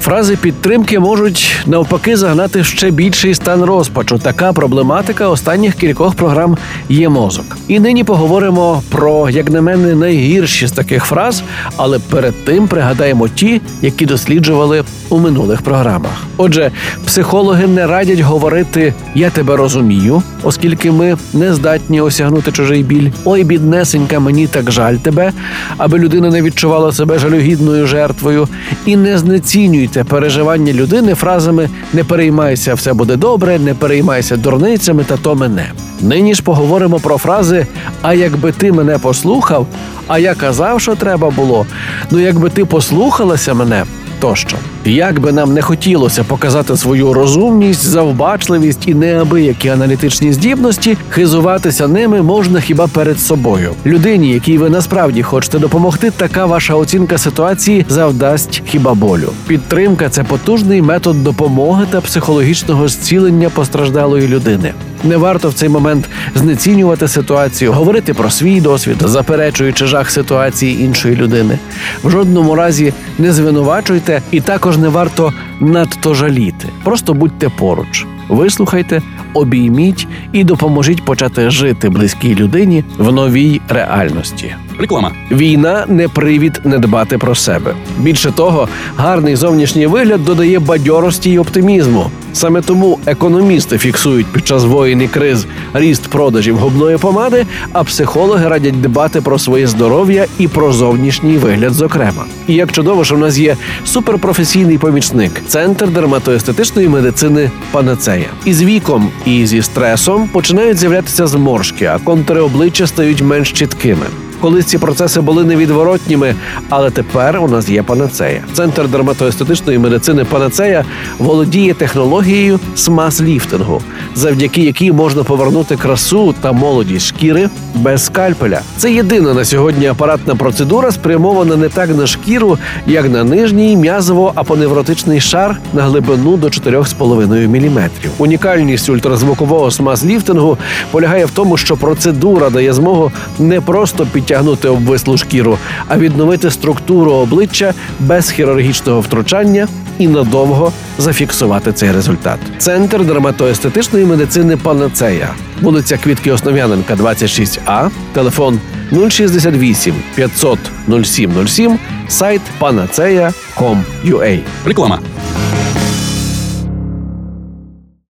Фрази підтримки можуть навпаки загнати ще більший стан розпачу. Така проблематика останніх кількох програм є мозок. І нині поговоримо про, як на мене, найгірші з таких фраз, але перед тим пригадаємо ті, які досліджували у минулих програмах. Отже, психологи не радять говорити Я тебе розумію, оскільки ми не здатні осягнути чужий біль. Ой, біднесенька, мені так жаль тебе, аби людина не відчувала себе жалюгідною жертвою, і не знецінюйте переживання людини фразами Не переймайся, все буде добре, не переймайся дурницями та то мене. Нині ж поговоримо про фрази А якби ти мене послухав, а я казав, що треба було. Ну якби ти послухалася мене. Тощо, як би нам не хотілося показати свою розумність, завбачливість і неабиякі аналітичні здібності, хизуватися ними можна хіба перед собою. Людині, якій ви насправді хочете допомогти, така ваша оцінка ситуації завдасть хіба болю. Підтримка це потужний метод допомоги та психологічного зцілення постраждалої людини. Не варто в цей момент знецінювати ситуацію, говорити про свій досвід, заперечуючи жах ситуації іншої людини. В жодному разі не звинувачуйте, і також не варто надто жаліти. Просто будьте поруч, вислухайте, обійміть і допоможіть почати жити близькій людині в новій реальності. Реклама. Війна не привід не дбати про себе. Більше того, гарний зовнішній вигляд додає бадьорості й оптимізму. Саме тому економісти фіксують під час воїн і криз ріст продажів губної помади, а психологи радять дбати про своє здоров'я і про зовнішній вигляд, зокрема. І як чудово, що в нас є суперпрофесійний помічник, центр дерматоестетичної медицини Панацея. Із віком і зі стресом починають з'являтися зморшки, а контури обличчя стають менш чіткими. Колись ці процеси були невідворотніми, але тепер у нас є панацея. Центр дерматоестетичної медицини Панацея володіє технологією смаз-ліфтингу, завдяки якій можна повернути красу та молодість шкіри без скальпеля. Це єдина на сьогодні апаратна процедура, спрямована не так на шкіру, як на нижній м'язово-апоневротичний шар на глибину до 4,5 мм. Унікальність ультразвукового смаз-ліфтингу полягає в тому, що процедура дає змогу не просто підтягнути обвислу шкіру, а відновити структуру обличчя без хірургічного втручання і надовго зафіксувати цей результат. Центр дерматоестетичної медицини Панацея, вулиця Квітки Основ'яненка, 26А, телефон 068 500 0707, сайт panacea.com.ua. Реклама.